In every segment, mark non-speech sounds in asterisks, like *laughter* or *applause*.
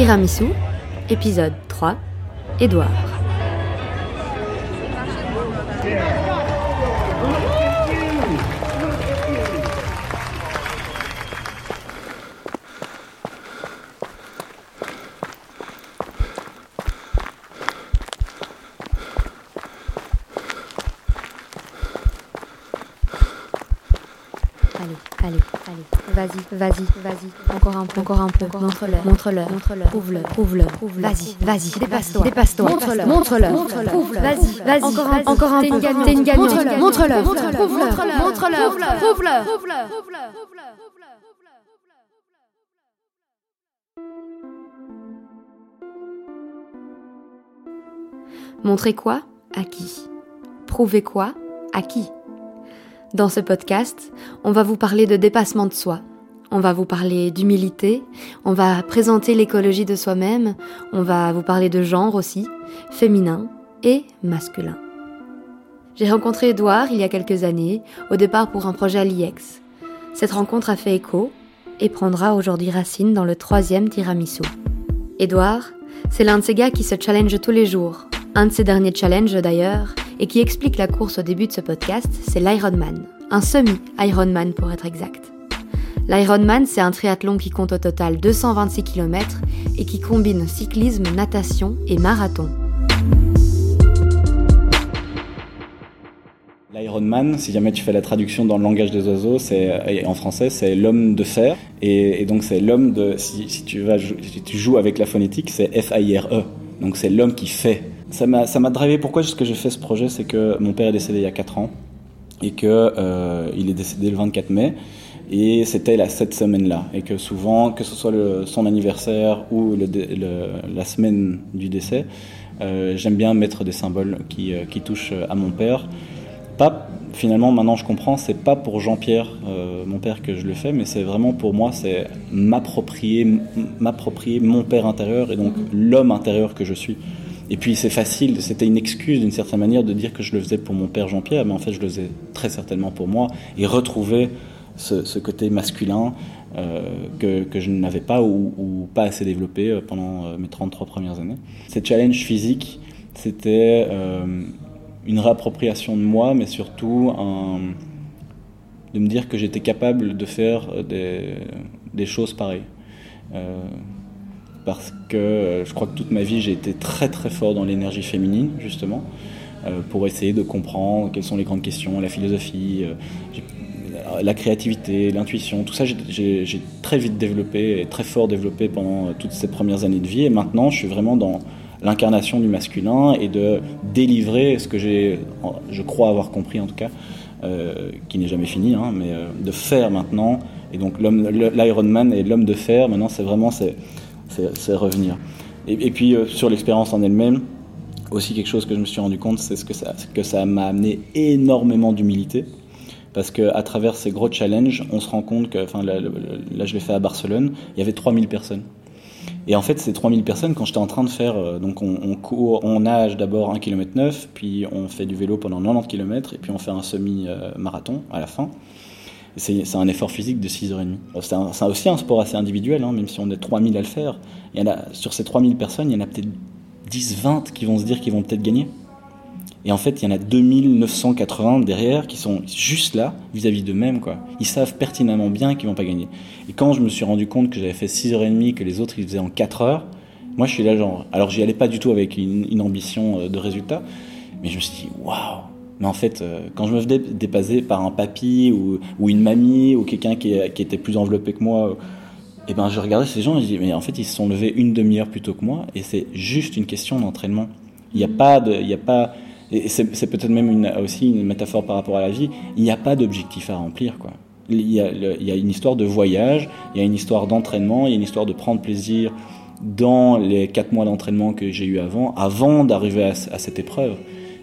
Tiramisu, épisode 3, Édouard. Allez, allez, allez, vas-y, vas-y, encore un peu, encore un peu, montre-leur, montre-leur, montre-leur, prouve-le, prouve-le, prouve-le, vas-y, vas-y, dépasse-toi, dépasse-toi, montre-leur, montre-leur, montre-leur, vas-y, vas-y, encore un, encore un peu, t'es une gagnante, montre-leur, montre-leur, prouve-leur, montre-leur, prouve-leur, prouve-leur. Montrer quoi À qui? Prouver quoi À qui? Dans ce podcast, on va vous parler de dépassement de soi, on va vous parler d'humilité, on va présenter l'écologie de soi-même, on va vous parler de genre aussi, féminin et masculin. J'ai rencontré Edouard il y a quelques années, au départ pour un projet à l'IEX. Cette rencontre a fait écho et prendra aujourd'hui racine dans le troisième tiramisu. Edouard, c'est l'un de ces gars qui se challenge tous les jours. Un de ses derniers challenges d'ailleurs, et qui explique la course au début de ce podcast, c'est l'Ironman. Un semi-Ironman pour être exact. L'Ironman, c'est un triathlon qui compte au total 226 km et qui combine cyclisme, natation et marathon. L'Ironman, si jamais tu fais la traduction dans le langage des oiseaux, c'est en français, c'est l'homme de fer, et, donc c'est l'homme de. Si, tu joues avec la phonétique, c'est F-I-R-E. Donc c'est l'homme qui fait. Ça m'a, drivé. Pourquoi est-ce que j'ai fait ce projet? C'est que mon père est décédé il y a 4 ans et que euh, il est décédé le 24 mai. Et c'était la, cette semaine-là. Et que souvent, que ce soit son anniversaire ou la semaine du décès, euh, j'aime bien mettre des symboles qui, euh, touchent à mon père. Pas, finalement, maintenant je comprends, c'est pas pour Jean-Pierre, euh, mon père, que je le fais, mais c'est vraiment pour moi, c'est m'approprier, m'approprier mon père intérieur et donc l'homme intérieur que je suis. Et puis c'est facile, c'était une excuse d'une certaine manière de dire que je le faisais pour mon père Jean-Pierre, mais en fait je le faisais très certainement pour moi et retrouver ce, côté masculin euh, que, que, je n'avais pas ou, pas assez développé euh, pendant mes 33 premières années. Ces challenges physiques, c'était euh, une réappropriation de moi, mais surtout de me dire que j'étais capable de faire des, choses pareilles. Euh, parce que je crois que toute ma vie j'ai été très très fort dans l'énergie féminine justement euh, pour essayer de comprendre quelles sont les grandes questions, la philosophie, euh, la créativité, l'intuition, tout ça j'ai très vite développé et très fort développé pendant toutes ces premières années de vie et maintenant je suis vraiment dans l'incarnation du masculin et de délivrer ce que j'ai, je crois avoir compris en tout cas, euh, qui n'est jamais fini, hein, mais euh, de faire maintenant. Et donc l'Ironman et l'homme de fer, maintenant c'est vraiment c'est revenir. Et, puis euh, sur l'expérience en elle-même, aussi quelque chose que je me suis rendu compte, c'est ce que ça que ça m'a amené énormément d'humilité. Parce qu'à travers ces gros challenges, on se rend compte que, enfin là, je l'ai fait à Barcelone, il y avait 3000 personnes. Et en fait, ces 3000 personnes, quand j'étais en train de faire, euh, donc on, court, on nage d'abord 1 km 9, puis on fait du vélo pendant 90 km, et puis on fait un semi-marathon à la fin. C'est un effort physique de 6h30. C'est aussi un sport assez individuel, hein, même si on est 3000 à le faire. Sur ces 3000 personnes, il y en a peut-être 10, 20 qui vont se dire qu'ils vont peut-être gagner. Et en fait, il y en a 2980 derrière qui sont juste là, vis-à-vis d'eux-mêmes. Quoi. Ils savent pertinemment bien qu'ils vont pas gagner. Et quand je me suis rendu compte que j'avais fait 6h30, que les autres ils faisaient en 4 heures, moi je suis là genre... Alors j'y allais pas du tout avec une, ambition de résultat, mais je me suis dit, waouh mais en fait, quand je me faisais dépasser par un papy ou, une mamie ou quelqu'un qui, qui, était plus enveloppé que moi, et ben je regardais ces gens et je dis mais en fait ils se sont levés une demi-heure plus tôt que moi et c'est juste une question d'entraînement. Il n'y a pas de, il y a pas, et c'est peut-être même aussi une métaphore par rapport à la vie. Il n'y a pas d'objectif à remplir quoi. Il y, a, une histoire de voyage, il y a une histoire d'entraînement, il y a une histoire de prendre plaisir dans les quatre mois d'entraînement que j'ai eu avant, avant d'arriver à, cette épreuve.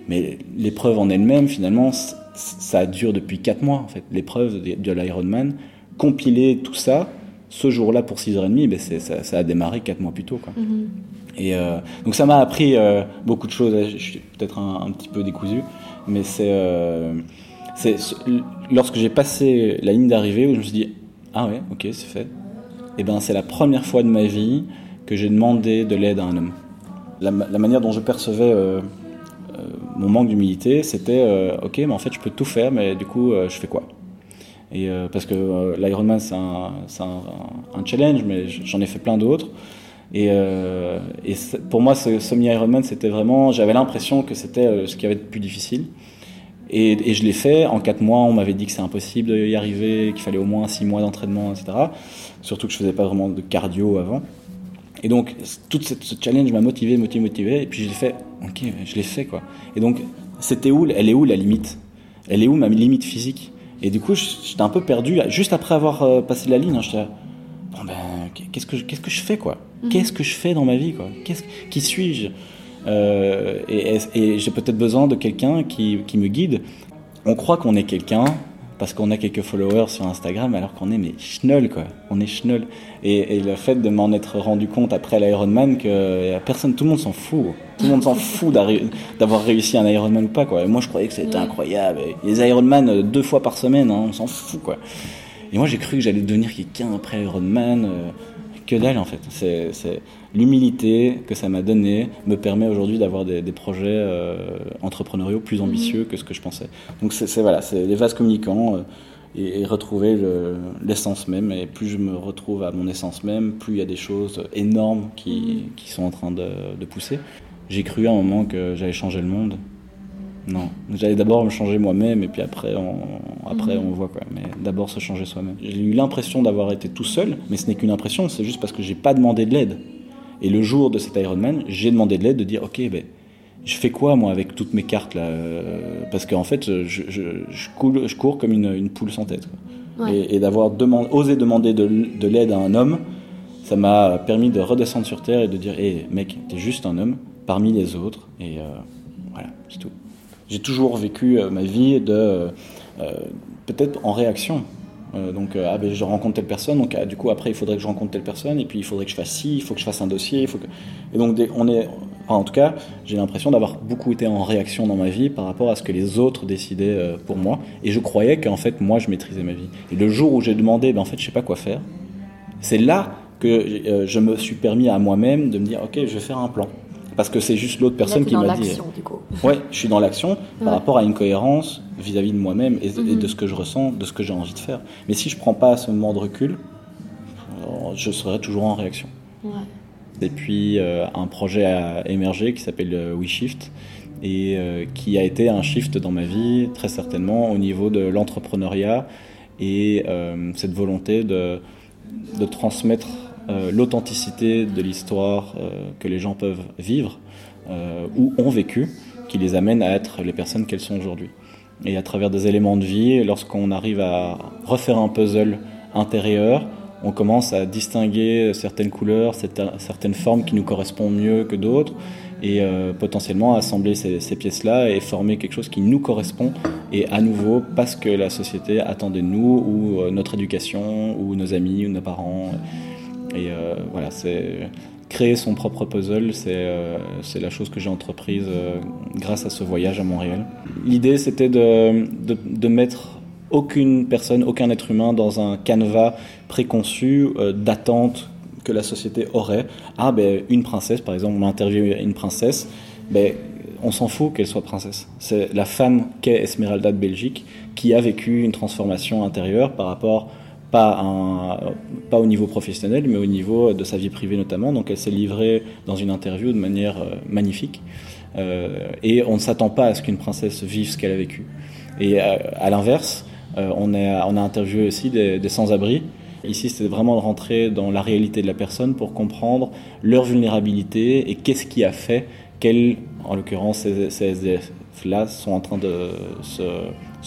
Mais l'épreuve en elle-même, finalement, ça dure depuis 4 mois, en fait. L'épreuve de, de l'Ironman, compiler tout ça, ce jour-là pour 6h30, ben ça, a démarré 4 mois plus tôt. Quoi. Mm -hmm. Et euh, donc ça m'a appris euh, beaucoup de choses. Je suis peut-être un, petit peu décousu, mais c'est euh, lorsque j'ai passé la ligne d'arrivée où je me suis dit ah ouais ok c'est fait. Et ben c'est la première fois de ma vie que j'ai demandé de l'aide à un homme. La, manière dont je percevais mon manque d'humilité, c'était ok, mais en fait je peux tout faire, mais du coup je fais quoi? Et parce que l'Ironman c'est un, challenge, mais j'en ai fait plein d'autres. Et, euh, pour moi, ce semi-Ironman, c'était vraiment, j'avais l'impression que c'était euh, ce qui avait de plus difficile. Et, je l'ai fait en 4 mois. On m'avait dit que c'est impossible d'y arriver, qu'il fallait au moins 6 mois d'entraînement, etc. Surtout que je faisais pas vraiment de cardio avant. Et donc, tout ce challenge m'a motivé, motivé, motivé. Et puis je l'ai fait, ok, je l'ai fait quoi. Et donc, c'était où, elle est où la limite? Elle est où ma limite physique? Et du coup, j'étais un peu perdu. Juste après avoir euh, passé la ligne, hein, bon ben, qu'est-ce que, qu'est-ce que je fais quoi? Qu'est-ce que je fais dans ma vie quoi? Qui suis-je? Euh, Et, j'ai peut-être besoin de quelqu'un qui, me guide. On croit qu'on est quelqu'un parce qu'on a quelques followers sur Instagram alors qu'on est mais schnoll quoi. On est schnoll. Et, le fait de m'en être rendu compte après l'Ironman que personne, tout le monde s'en fout. Tout le monde s'en *laughs* fout d'avoir réussi un Ironman ou pas quoi. Et moi je croyais que c'était incroyable. les Ironman euh, deux fois par semaine, hein, on s'en fout quoi. Et moi j'ai cru que j'allais devenir quelqu'un après Ironman. Euh, que dalle en fait. C'est l'humilité que ça m'a donné me permet aujourd'hui d'avoir des, projets euh, entrepreneuriaux plus ambitieux que ce que je pensais. Donc c'est voilà, c'est les vases communicants euh, et, retrouver l'essence même. Et plus je me retrouve à mon essence même, plus il y a des choses énormes qui, qui sont en train de, de pousser. J'ai cru à un moment que j'allais changer le monde. Non, j'allais d'abord me changer moi-même et puis après, on, après mhm. on voit quoi. Mais d'abord se changer soi-même. J'ai eu l'impression d'avoir été tout seul, mais ce n'est qu'une impression, c'est juste parce que j'ai pas demandé de l'aide. Et le jour de cet Ironman, j'ai demandé de l'aide de dire ok, ben, je fais quoi moi avec toutes mes cartes là euh, Parce qu'en fait, je, je, je, cours, je, cours, comme une, une, poule sans tête. Et, d'avoir osé demander de, de l'aide à un homme, ça m'a permis de redescendre sur terre et de dire hé hey, mec, t'es juste un homme parmi les autres. Et euh, voilà, c'est tout. J'ai toujours vécu euh, ma vie de euh, peut-être en réaction. Euh, donc, ah ben, je rencontre telle personne, donc ah, du coup, après, il faudrait que je rencontre telle personne, et puis il faudrait que je fasse ci, il faut que je fasse un dossier. Et donc, on est, en tout cas, j'ai l'impression d'avoir beaucoup été en réaction dans ma vie par rapport à ce que les autres décidaient pour moi. Et je croyais qu'en fait, moi, je maîtrisais ma vie. Et le jour où j'ai demandé, ben, en fait, je sais pas quoi faire, c'est là que je me suis permis à moi-même de me dire, ok, je vais faire un plan parce que c'est juste l'autre personne qui m'a dit. Du coup. Ouais, je suis dans l'action *laughs* par rapport à une cohérence vis-à-vis de moi-même et, mhm. de ce que je ressens, de ce que j'ai envie de faire. Mais si je prends pas ce moment de recul, je serai toujours en réaction. Ouais. Et puis euh, un projet a émergé qui s'appelle euh, WeShift et euh, qui a été un shift dans ma vie très certainement au niveau de l'entrepreneuriat et cette volonté de, de transmettre euh, l'authenticité de l'histoire euh, que les gens peuvent vivre euh, ou ont vécu, qui les amène à être les personnes qu'elles sont aujourd'hui. Et à travers des éléments de vie, lorsqu'on arrive à refaire un puzzle intérieur, on commence à distinguer certaines couleurs, certaines formes qui nous correspondent mieux que d'autres, et potentiellement assembler ces, ces pièces-là et former quelque chose qui nous correspond, et à nouveau parce que la société attend de nous, ou notre éducation, ou nos amis, ou nos parents. Et euh, voilà, c'est créer son propre puzzle, c'est euh, la chose que j'ai entreprise euh, grâce à ce voyage à Montréal. L'idée, c'était de, mettre aucune personne, aucun être humain dans un canevas préconçu d'attente que la société aurait. Ah, ben, une princesse, par exemple, on a interviewé une princesse, ben, on s'en fout qu'elle soit princesse. C'est la femme qu'est Esmeralda de Belgique qui a vécu une transformation intérieure par rapport pas, au niveau professionnel, mais au niveau de sa vie privée notamment. Donc elle s'est livrée dans une interview de manière euh, magnifique. Euh, et on ne s'attend pas à ce qu'une princesse vive ce qu'elle a vécu. Et euh, à l'inverse, on, on a interviewé aussi des, sans-abri. Ici, c'était vraiment de rentrer dans la réalité de la personne pour comprendre leur vulnérabilité et qu'est-ce qui a fait qu'elles, en l'occurrence ces, ces SDF-là, sont en train de se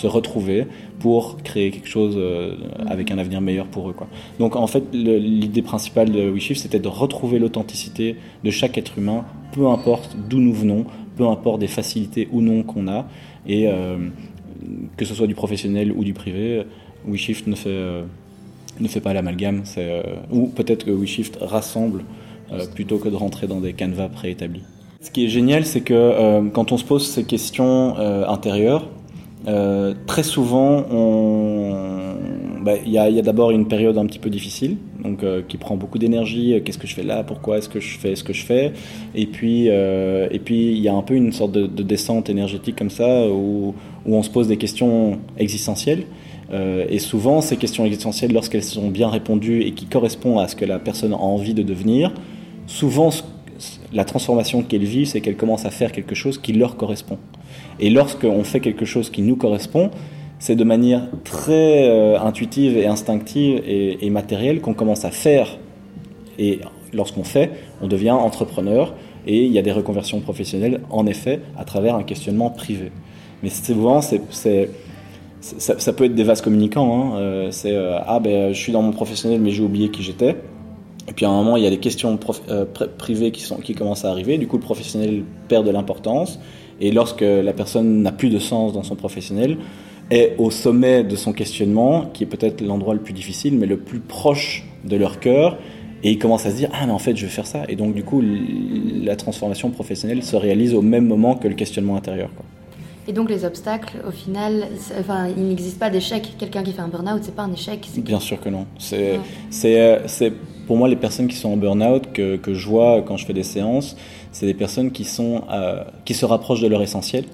se retrouver pour créer quelque chose euh, avec un avenir meilleur pour eux. Quoi. Donc en fait, l'idée principale de WeShift, c'était de retrouver l'authenticité de chaque être humain, peu importe d'où nous venons, peu importe des facilités ou non qu'on a, et euh, que ce soit du professionnel ou du privé, WeShift ne fait, euh, ne fait pas l'amalgame, ou peut-être que WeShift rassemble plutôt que de rentrer dans des canevas préétablis. Ce qui est génial, c'est que quand on se pose ces questions intérieures, euh, très souvent, bah, il y a, d'abord une période un petit peu difficile, donc euh, qui prend beaucoup d'énergie. Qu'est-ce que je fais là Pourquoi est-ce que je fais ce que je fais Et puis, euh, et puis, il y a un peu une sorte de, descente énergétique comme ça, où, on se pose des questions existentielles. Euh, et souvent, ces questions existentielles, lorsqu'elles sont bien répondues et qui correspondent à ce que la personne a envie de devenir, souvent, la transformation qu'elle vit, c'est qu'elle commence à faire quelque chose qui leur correspond. Et lorsqu'on fait quelque chose qui nous correspond, c'est de manière très euh, intuitive et instinctive et, matérielle qu'on commence à faire. Et lorsqu'on fait, on devient entrepreneur et il y a des reconversions professionnelles, en effet, à travers un questionnement privé. Mais souvent, ça, peut être des vases communicants. Hein. Euh, c'est euh, ah ben je suis dans mon professionnel mais j'ai oublié qui j'étais. Et puis à un moment, il y a des questions privées qui commencent à arriver. Du coup, le professionnel perd de l'importance. Et lorsque la personne n'a plus de sens dans son professionnel, est au sommet de son questionnement, qui est peut-être l'endroit le plus difficile, mais le plus proche de leur cœur, et ils commencent à se dire ah mais en fait je vais faire ça, et donc du coup la transformation professionnelle se réalise au même moment que le questionnement intérieur. Quoi. Et donc les obstacles, au final, enfin, il n'existe pas d'échec. Quelqu'un qui fait un burn-out, c'est pas un échec. Bien sûr que non. C'est, c'est, c'est pour moi les personnes qui sont en burn-out que, que je vois quand je fais des séances, c'est des personnes qui sont euh, qui se rapprochent de leur essentiel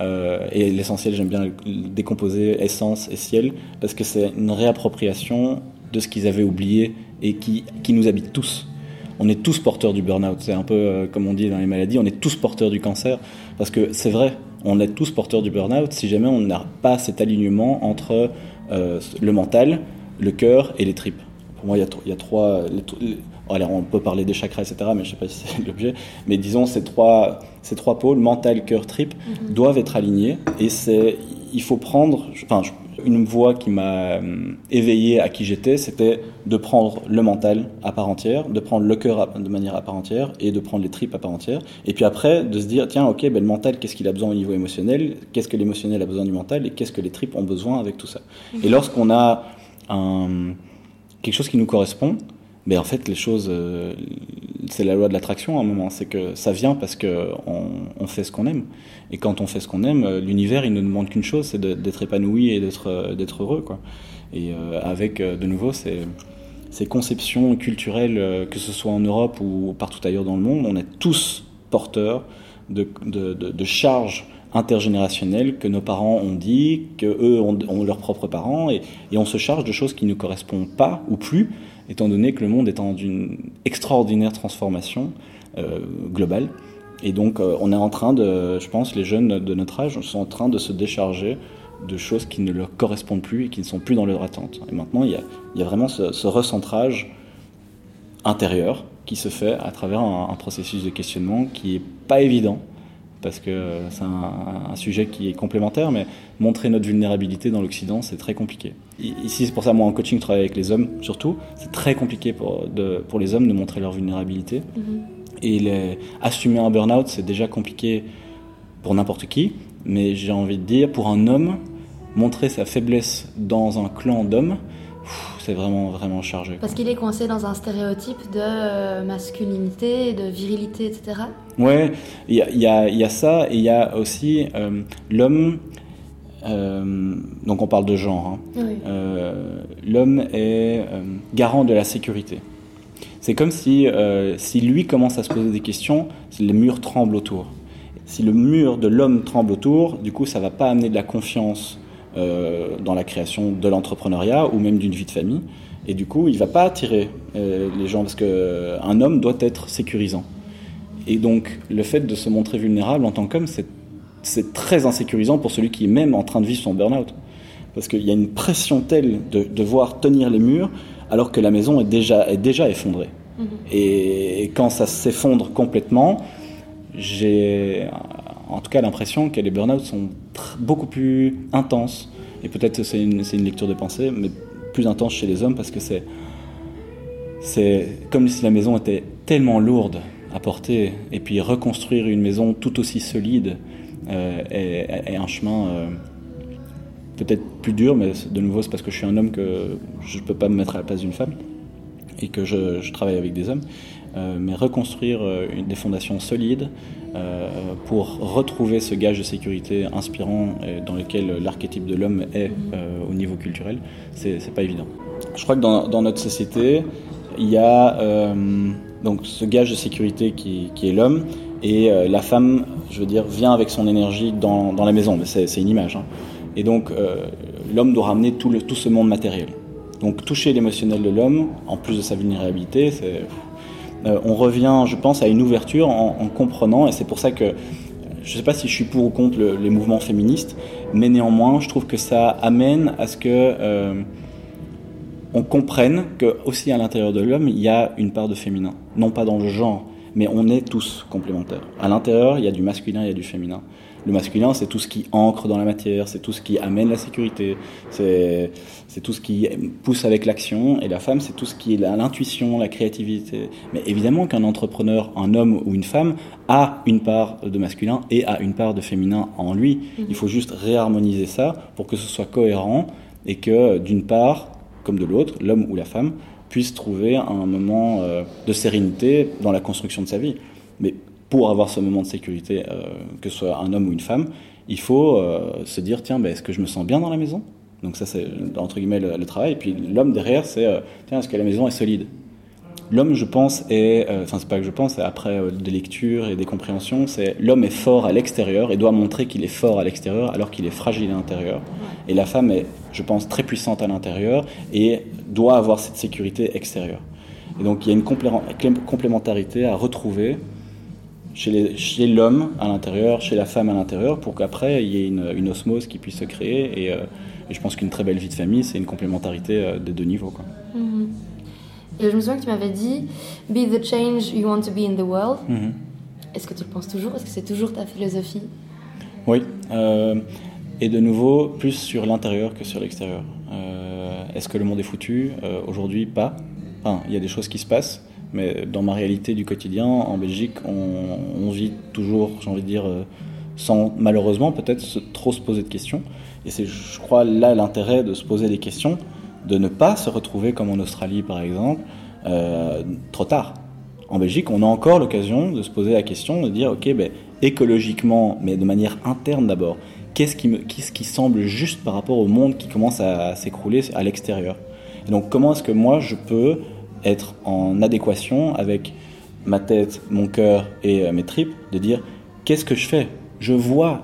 euh, et l'essentiel, j'aime bien décomposer essence et ciel, parce que c'est une réappropriation de ce qu'ils avaient oublié et qui, qui nous habite tous. On est tous porteurs du burn-out. C'est un peu euh, comme on dit dans les maladies, on est tous porteurs du cancer. Parce que c'est vrai, on est tous porteurs du burn-out si jamais on n'a pas cet alignement entre le mental, le cœur et les tripes. Pour moi, il y a trois. Alors, on peut parler des chakras, etc., mais je ne sais pas si c'est *laughs* l'objet. Mais disons, ces trois, ces trois pôles, mental, cœur, trip, mhm. doivent être alignés. Et c'est, il faut prendre, enfin, une voie qui m'a euh, éveillé à qui j'étais, c'était de prendre le mental à part entière, de prendre le cœur de manière à part entière et de prendre les tripes à part entière. Et puis après, de se dire, tiens, ok, ben, le mental, qu'est-ce qu'il a besoin au niveau émotionnel? Qu'est-ce que l'émotionnel a besoin du mental? Et qu'est-ce que les tripes ont besoin avec tout ça? Mhm. Et lorsqu'on a un, quelque chose qui nous correspond, mais en fait, les choses, euh, c'est la loi de l'attraction à un moment. C'est que ça vient parce qu'on on fait ce qu'on aime. Et quand on fait ce qu'on aime, euh, l'univers, il ne demande qu'une chose, c'est d'être épanoui et d'être euh, heureux. Quoi. Et avec, de nouveau, ces, ces conceptions culturelles, que ce soit en Europe ou partout ailleurs dans le monde, on est tous porteurs de, de, de, charges intergénérationnelles que nos parents ont dit, que eux ont, ont leurs propres parents, et, et, on se charge de choses qui ne correspondent pas ou plus étant donné que le monde est en une extraordinaire transformation euh, globale. Et donc, euh, on est en train de, je pense, les jeunes de notre âge sont en train de se décharger de choses qui ne leur correspondent plus et qui ne sont plus dans leur attente. Et maintenant, il y a, vraiment ce, recentrage intérieur qui se fait à travers un, un processus de questionnement qui n'est pas évident, parce que c'est un, sujet qui est complémentaire, mais montrer notre vulnérabilité dans l'Occident, c'est très compliqué. Ici, c'est pour ça, moi, en coaching, je travaille avec les hommes, surtout. C'est très compliqué pour, pour les hommes de montrer leur vulnérabilité. Mm-hmm. Et les, assumer un burn-out, c'est déjà compliqué pour n'importe qui, mais j'ai envie de dire, pour un homme, montrer sa faiblesse dans un clan d'hommes, c'est vraiment, vraiment chargé. Parce qu'il est coincé dans un stéréotype de euh, masculinité, de virilité, etc. Ouais, il y a, y a, ça, et il y a aussi euh, l'homme. Euh, donc on parle de genre. Hein. L'homme est garant de la sécurité. C'est comme si, si lui commence à se poser des questions, les murs tremblent autour. Si le mur de l'homme tremble autour, du coup, ça va pas amener de la confiance euh, dans la création de l'entrepreneuriat ou même d'une vie de famille. Et du coup, il ne va pas attirer euh, les gens parce qu'un homme doit être sécurisant. Et donc, le fait de se montrer vulnérable en tant qu'homme, c'est très insécurisant pour celui qui est même en train de vivre son burn-out. Parce qu'il y a une pression telle de devoir tenir les murs alors que la maison est déjà, est déjà effondrée. Mm-hmm. Et quand ça s'effondre complètement, j'ai en tout cas l'impression que les burn-out sont beaucoup plus intenses. Et peut-être c'est une, une, lecture de pensée, mais plus intense chez les hommes parce que c'est, comme si la maison était tellement lourde à porter. Et puis reconstruire une maison tout aussi solide euh, est, un chemin euh, peut-être plus dur, mais de nouveau c'est parce que je suis un homme que je ne peux pas me mettre à la place d'une femme et que je, je travaille avec des hommes. mais reconstruire des fondations solides pour retrouver ce gage de sécurité inspirant dans lequel l'archétype de l'homme est au niveau culturel, c'est pas évident. Je crois que dans, notre société, il y a donc ce gage de sécurité qui, est l'homme et la femme, je veux dire, vient avec son énergie dans, la maison, mais c'est une image. Hein. Et donc l'homme doit ramener tout, ce monde matériel. Donc toucher l'émotionnel de l'homme, en plus de sa vulnérabilité, euh, on revient, je pense, à une ouverture en, comprenant, et c'est pour ça que je ne sais pas si je suis pour ou contre les mouvements féministes, mais néanmoins, je trouve que ça amène à ce que euh, on comprenne que aussi à l'intérieur de l'homme, il y a une part de féminin, non pas dans le genre, mais on est tous complémentaires. À l'intérieur, il y a du masculin, il y a du féminin. Le masculin, c'est tout ce qui ancre dans la matière, c'est tout ce qui amène la sécurité, c'est tout ce qui pousse avec l'action, et la femme, c'est tout ce qui est l'intuition, la créativité. Mais évidemment qu'un entrepreneur, un homme ou une femme, a une part de masculin et a une part de féminin en lui. Mhm. Il faut juste réharmoniser ça pour que ce soit cohérent et que, d'une part, comme de l'autre, l'homme ou la femme, puisse trouver un moment euh, de sérénité dans la construction de sa vie. Mais pour avoir ce moment de sécurité, euh, que ce soit un homme ou une femme, il faut euh, se dire tiens, ben, est-ce que je me sens bien dans la maison? Donc ça, c'est entre guillemets le, travail. Et puis l'homme derrière, c'est euh, tiens, est-ce que la maison est solide? L'homme, je pense, est, enfin c'est pas que je pense, après des lectures et des compréhensions, c'est l'homme est fort à l'extérieur et doit montrer qu'il est fort à l'extérieur alors qu'il est fragile à l'intérieur. Et la femme est, je pense, très puissante à l'intérieur et doit avoir cette sécurité extérieure. Et donc il y a une complémentarité à retrouver chez l'homme à l'intérieur, chez la femme à l'intérieur, pour qu'après il y ait une, osmose qui puisse se créer. Euh, et, je pense qu'une très belle vie de famille, c'est une complémentarité euh, des deux niveaux. Quoi. Mm-hmm. Et je me souviens que tu m'avais dit Be the change you want to be in the world. Mm-hmm. Est-ce que tu le penses toujours? Est-ce que c'est toujours ta philosophie? Oui. Euh, et de nouveau, plus sur l'intérieur que sur l'extérieur. Est-ce que le monde est foutu? Aujourd'hui, pas. Enfin, il y a des choses qui se passent. Mais dans ma réalité du quotidien, en Belgique, on, vit toujours, j'ai envie de dire, euh, sans malheureusement peut-être trop se poser de questions. Et c'est, je crois, là l'intérêt de se poser des questions, de ne pas se retrouver comme en Australie par exemple, euh, trop tard. En Belgique, on a encore l'occasion de se poser la question, de dire, ok, ben, écologiquement, mais de manière interne d'abord, qu'est-ce qui, me, qu'est-ce qui semble juste par rapport au monde qui commence à s'écrouler à l'extérieur? Et donc, comment est-ce que moi je peux être en adéquation avec ma tête, mon cœur et euh, mes tripes, de dire qu'est-ce que je fais? Je vois,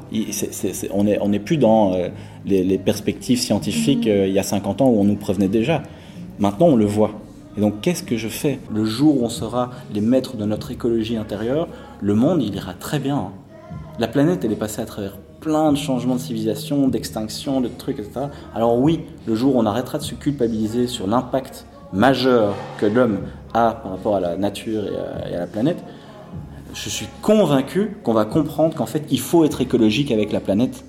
on n'est on est plus dans euh, les, perspectives scientifiques mhm. euh, il y a 50 ans où on nous prévenait déjà. Maintenant, on le voit. Et donc, qu'est-ce que je fais? Le jour où on sera les maîtres de notre écologie intérieure, le monde, il ira très bien. La planète, elle est passée à travers plein de changements de civilisation, d'extinction, de trucs, etc. Alors oui, le jour où on arrêtera de se culpabiliser sur l'impact majeur que l'homme a par rapport à la nature et à, la planète, je suis convaincu qu'on va comprendre qu'en fait, il faut être écologique avec la planète.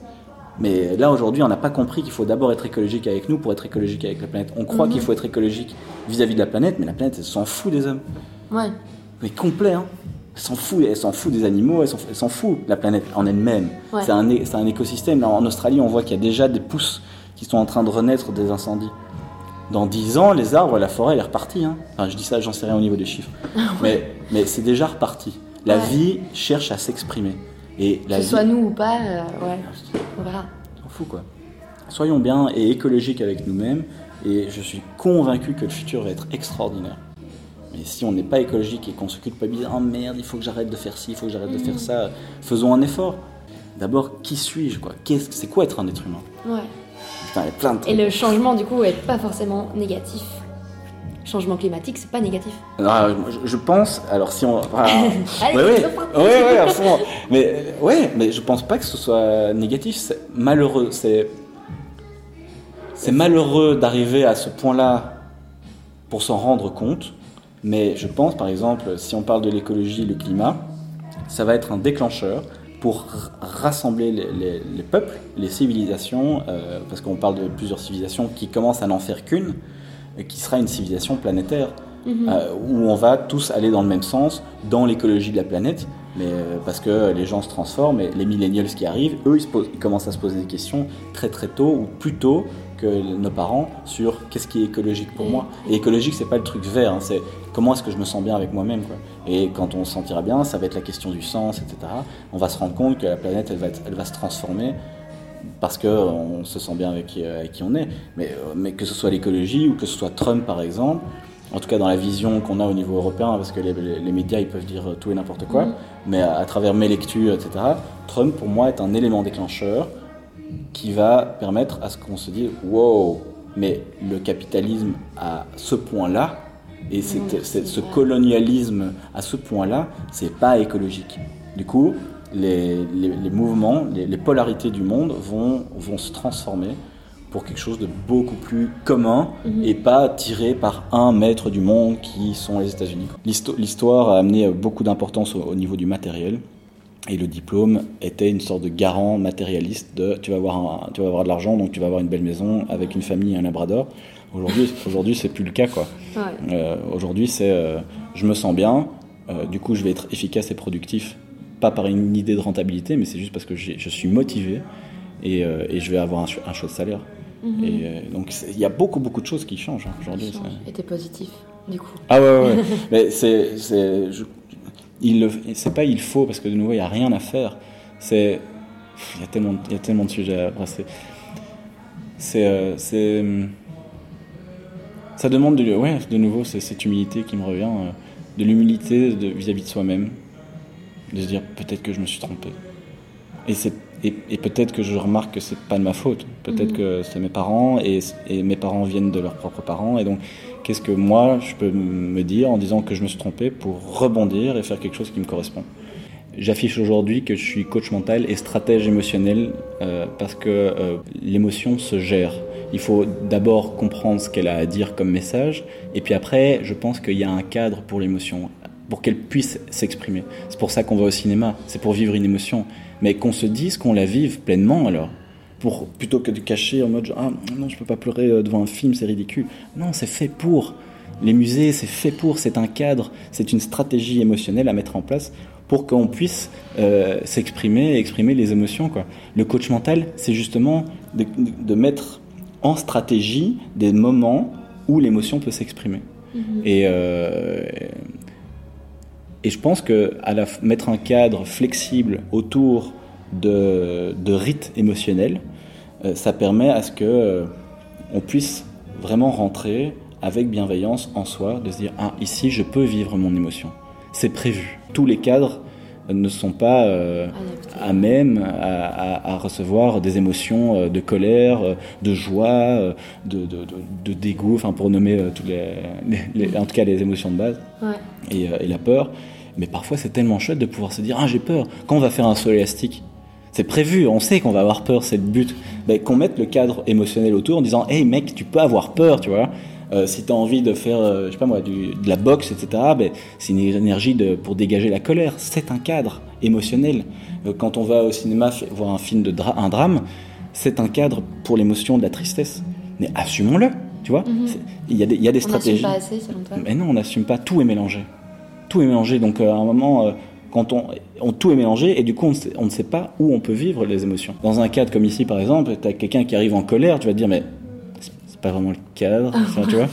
Mais là, aujourd'hui, on n'a pas compris qu'il faut d'abord être écologique avec nous pour être écologique avec la planète. On croit mhm. qu'il faut être écologique vis-à-vis de la planète, mais la planète, elle s'en fout des hommes. Ouais. Mais complet, hein. Elle s'en fout, elle s'en fout des animaux, elle s'en fout la planète en elle-même. C'est un, un, écosystème. en Australie, on voit qu'il y a déjà des pousses qui sont en train de renaître des incendies dans 10 ans, les arbres, la forêt, elle est repartie. Hein. Enfin, je dis ça, j'en sais rien au niveau des chiffres. *laughs* mais, mais c'est déjà reparti. La vie cherche à s'exprimer. Et la que ce soit nous ou pas, euh, ouais, on verra. On fout quoi. Soyons bien et écologiques avec nous-mêmes. Et je suis convaincu que le futur va être extraordinaire. Mais si on n'est pas écologique et qu'on se culpabilise, oh merde, il faut que j'arrête de faire ci, il faut que j'arrête de faire mm. ça, faisons un effort. D'abord, qui suis-je quoi? C'est quoi être un être humain? Ouais. Et le changement, du coup, est pas forcément négatif. Changement climatique, c'est pas négatif. Ah, je, pense. Alors si on. *laughs* Ah, Allez, ouais, ouais, à fond. Mais ouais, mais je pense pas que ce soit négatif. C'est malheureux. C'est c'est malheureux d'arriver à ce point-là pour s'en rendre compte. Mais je pense, par exemple, si on parle de l'écologie, le climat, ça va être un déclencheur pour rassembler les, peuples, les civilisations, euh, parce qu'on parle de plusieurs civilisations qui commencent à n'en faire qu'une, qui sera une civilisation planétaire, mhm. euh, où on va tous aller dans le même sens, dans l'écologie de la planète, mais euh, parce que les gens se transforment, et les millennials qui arrivent, eux, ils, commencent à se poser des questions très très tôt, ou plus tôt que nos parents sur qu'est-ce qui est écologique pour moi. Et écologique, c'est pas le truc vert, hein, c'est comment est-ce que je me sens bien avec moi-même. Et quand on se sentira bien, ça va être la question du sens, etc. On va se rendre compte que la planète, elle va, elle va se transformer parce qu'on se sent bien avec qui, avec qui on est. Mais, euh, mais que ce soit l'écologie ou que ce soit Trump, par exemple, en tout cas dans la vision qu'on a au niveau européen, parce que les, les, médias ils peuvent dire tout et n'importe quoi, mais à, travers mes lectures, etc., Trump pour moi est un élément déclencheur qui va permettre à ce qu'on se dise wow, mais le capitalisme à ce point-là, et mm. ce colonialisme à ce point-là, c'est pas écologique. Du coup, les, les, mouvements, les, les, polarités du monde vont, vont se transformer pour quelque chose de beaucoup plus commun mhm. et pas tiré par un maître du monde qui sont les États-Unis. L'histoire a amené beaucoup d'importance au, niveau du matériel. Et le diplôme était une sorte de garant matérialiste de tu vas avoir, tu vas avoir de l'argent, donc tu vas avoir une belle maison avec une famille et un labrador. Aujourd'hui, aujourd'hui c'est plus le cas. quoi. Euh, aujourd'hui, c'est euh, je me sens bien, euh, du coup je vais être efficace et productif pas par une idée de rentabilité, mais c'est juste parce que je suis motivé et, et, je vais avoir un, un chouette salaire. Mhm. Et donc il y a beaucoup beaucoup de choses qui changent hein, aujourd'hui. Et t'es positif, du coup. Ah ouais, ouais. *laughs* mais c'est c'est il c'est pas il faut parce que de nouveau il y a rien à faire. C'est il y a tellement il y a tellement de sujets à brasser. C'est c'est ça demande de ouais de nouveau c'est cette humilité qui me revient de l'humilité vis-à-vis de soi-même de se dire peut-être que je me suis trompé. Et, et, peut-être que je remarque que c'est pas de ma faute. Peut-être mhm. que c'est mes parents et, et, mes parents viennent de leurs propres parents. Et donc, qu'est-ce que moi je peux me dire en disant que je me suis trompé pour rebondir et faire quelque chose qui me correspond? J'affiche aujourd'hui que je suis coach mental et stratège émotionnel euh, parce que euh, l'émotion se gère. Il faut d'abord comprendre ce qu'elle a à dire comme message, et puis après, je pense qu'il y a un cadre pour l'émotion pour qu'elle puisse s'exprimer. C'est pour ça qu'on va au cinéma, c'est pour vivre une émotion. Mais qu'on se dise qu'on la vive pleinement alors. Pour, plutôt que de cacher en mode ah non je peux pas pleurer euh, devant un film c'est ridicule non c'est fait pour les musées c'est fait pour c'est un cadre c'est une stratégie émotionnelle à mettre en place pour qu'on puisse euh, s'exprimer et exprimer les émotions quoi le coach mental c'est justement de, de, mettre en stratégie des moments où l'émotion peut s'exprimer mm-hmm. et euh, et je pense que à la, mettre un cadre flexible autour de, de rites émotionnels, euh, ça permet à ce que euh, on puisse vraiment rentrer avec bienveillance en soi, de se dire ah ici je peux vivre mon émotion. C'est prévu. Tous les cadres ne sont pas euh, à même à, à, recevoir des émotions de colère, de joie, de, de, de, dégoût, enfin pour nommer tous *laughs* les, en tout cas les émotions de base ouais. et, et, la peur. Mais parfois, c'est tellement chouette de pouvoir se dire Ah, j'ai peur. Quand on va faire un saut élastique, c'est prévu, on sait qu'on va avoir peur, c'est le but. Ben, qu'on mette le cadre émotionnel autour en disant Hey mec, tu peux avoir peur, tu vois. Euh, si tu as envie de faire, euh, je sais pas moi, du, de la boxe, etc., ben, c'est une énergie de, pour dégager la colère. C'est un cadre émotionnel. Euh, quand on va au cinéma voir un film de un drame, c'est un cadre pour l'émotion de la tristesse. Mais assumons-le, tu vois. Mhm. Il y, y, a des stratégies. On pas assez, selon toi Mais non, on n'assume pas. Tout est mélangé tout est mélangé. Donc à un moment, quand on, on, tout est mélangé et du coup on, ne sait pas où on peut vivre les émotions. Dans un cadre comme ici par exemple, tu as quelqu'un qui arrive en colère, tu vas te dire mais c'est pas vraiment le cadre, tu vois.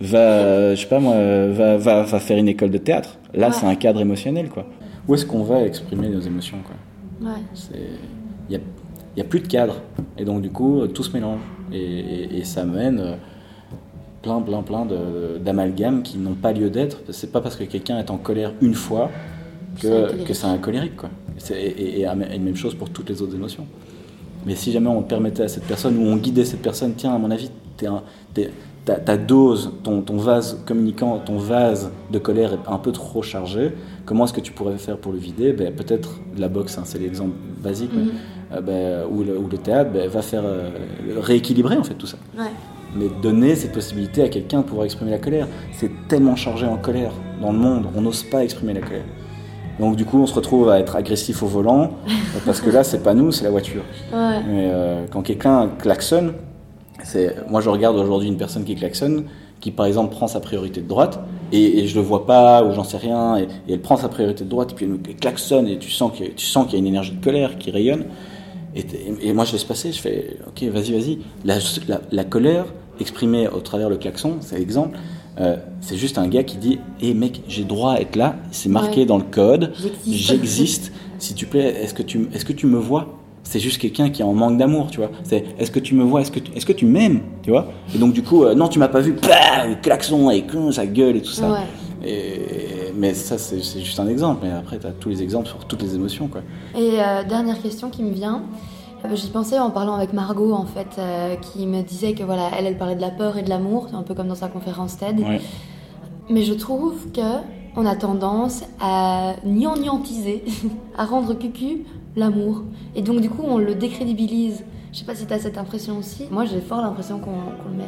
Va, je sais pas moi, va, va, va, faire une école de théâtre. Là, c'est un cadre émotionnel, quoi. Où est-ce qu'on va exprimer nos émotions, quoi? Il n'y a, a, plus de cadre. Et donc, du coup, tout se mélange. Et, et, et ça mène euh, plein, plein, plein d'amalgames qui n'ont pas lieu d'être. C'est pas parce que quelqu'un est en colère une fois que c'est un colérique. Quoi. Et, et, même chose pour toutes les autres émotions. Mais si jamais on permettait à cette personne ou on guidait cette personne, tiens, à mon avis, ta, dose, ton, ton, vase communicant, ton vase de colère est un peu trop chargé. Comment est-ce que tu pourrais faire pour le vider? Ben, Peut-être la boxe, hein, c'est l'exemple basique, mm-hmm. euh, ben, ou, le, ou, le, théâtre ben, va faire euh, rééquilibrer en fait tout ça. Ouais mais donner cette possibilité à quelqu'un de pouvoir exprimer la colère. C'est tellement chargé en colère dans le monde, on n'ose pas exprimer la colère. Donc du coup, on se retrouve à être agressif au volant, parce que là, c'est pas nous, c'est la voiture. *laughs* Ouais. Mais euh, quand quelqu'un klaxonne, moi je regarde aujourd'hui une personne qui klaxonne, qui par exemple prend sa priorité de droite, et, et je le vois pas ou j'en sais rien, et, elle prend sa priorité de droite, et puis elle, klaxonne, et tu sens qu'il tu sens qu'il y a une énergie de colère qui rayonne. Et, moi, je laisse passer, je fais, ok, vas-y, vas-y. La, la, colère exprimée au travers le klaxon, c'est l'exemple. Euh, c'est juste un gars qui dit Hé hey mec, j'ai droit à être là, c'est marqué dans le code, j'existe. *laughs* S'il te plaît, est-ce que, tu, est-ce que tu me vois? C'est juste quelqu'un qui est en manque d'amour, tu vois. C'est Est-ce que tu me vois Est-ce que, tu, est-ce que tu m'aimes Tu vois? Et donc, du coup, euh, non, tu m'as pas vu, bah, klaxon et sa gueule et tout ça. Et, mais ça, c'est, juste un exemple. Mais après, tu as tous les exemples sur toutes les émotions, quoi. Et euh, dernière question qui me vient. J'y pensais en parlant avec Margot, en fait, qui me disait que voilà, elle, elle parlait de la peur et de l'amour, un peu comme dans sa conférence TED. Mais je trouve que on a tendance à gnangnantiser, *laughs* à rendre cucu l'amour. Et donc, du coup, on le décrédibilise. Je sais pas si tu as cette impression aussi. Moi, j'ai fort l'impression qu'on ne met,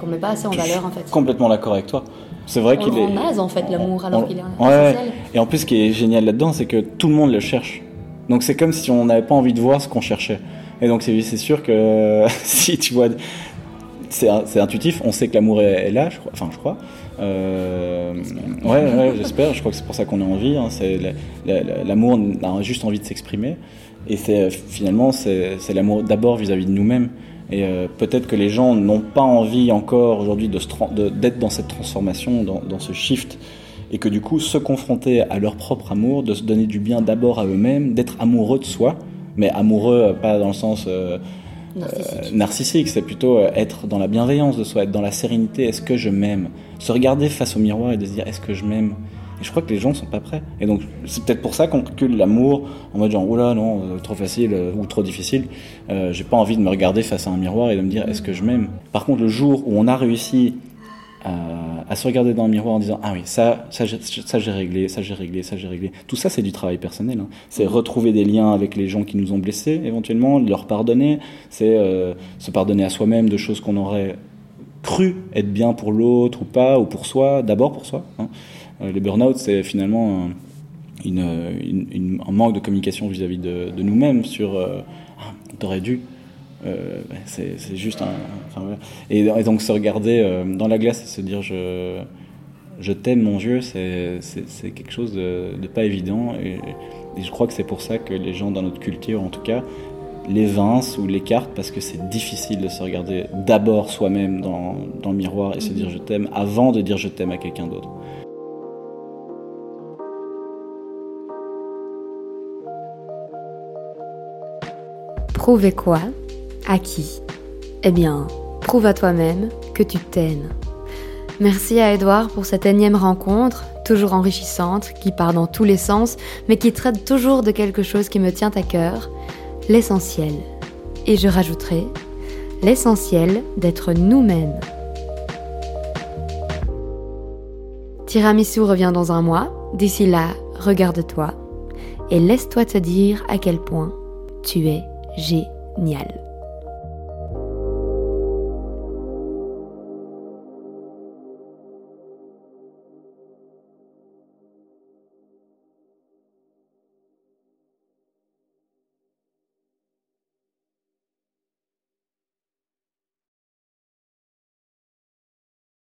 qu'on met pas assez en valeur, en fait. Complètement d'accord avec toi. C'est vrai qu'il est. naze, en fait, l'amour, alors qu'il est ouais. Et en plus, ce qui est génial là-dedans, c'est que tout le monde le cherche. Donc, c'est comme si on n'avait pas envie de voir ce qu'on cherchait. Et donc, c'est sûr que *laughs* si tu vois. C'est intuitif, on sait que l'amour est, là. Enfin, je crois. Euh, ouais, j'espère. Je crois que c'est pour ça qu'on a envie. Hein. L'amour a juste envie de s'exprimer. Et finalement, c'est l'amour d'abord vis-à-vis de nous-mêmes. Et euh, peut-être que les gens n'ont pas envie encore aujourd'hui d'être dans cette transformation, dans, dans, ce shift. Et que du coup, se confronter à leur propre amour, de se donner du bien d'abord à eux-mêmes, d'être amoureux de soi, mais amoureux pas dans le sens euh, narcissique, c'est plutôt être dans la bienveillance de soi, être dans la sérénité. Est-ce que je m'aime? Se regarder face au miroir et de se dire est-ce que je m'aime? Et je crois que les gens ne sont pas prêts. Et donc, c'est peut-être pour ça qu'on calcule l'amour en mode genre, oula, non, euh, trop facile euh, ou trop difficile. Euh, j'ai pas envie de me regarder face à un miroir et de me dire, est-ce que je m'aime? Par contre, le jour où on a réussi à, se regarder dans le miroir en disant, ah oui, ça, ça, j'ai réglé, ça j'ai réglé, ça j'ai réglé. Tout ça, c'est du travail personnel. Hein. C'est retrouver des liens avec les gens qui nous ont blessés, éventuellement, leur pardonner. C'est se pardonner à soi-même de choses qu'on aurait cru être bien pour l'autre ou pas, ou pour soi, d'abord pour soi. Hein. Euh, les burn-out, c'est finalement un manque de communication vis-à-vis de, nous-mêmes sur euh, ah, t'aurais dû. Euh, c'est juste un. et, donc se regarder euh, dans la glace et se dire je, je t'aime mon Dieu, c'est quelque chose de, pas évident. Et, je crois que c'est pour ça que les gens dans notre culture, en tout cas, l'évince ou l'écarte parce que c'est difficile de se regarder d'abord soi-même dans, dans, le miroir et se dire je t'aime avant de dire je t'aime à quelqu'un d'autre. Prouver quoi? À qui? Eh bien, prouve à toi-même que tu t'aimes. Merci à Edouard pour cette énième rencontre, toujours enrichissante, qui part dans tous les sens, mais qui traite toujours de quelque chose qui me tient à cœur, l'essentiel. Et je rajouterai l'essentiel d'être nous-mêmes. Tiramisu revient dans un mois. D'ici là, regarde-toi et laisse-toi te dire à quel point tu es génial.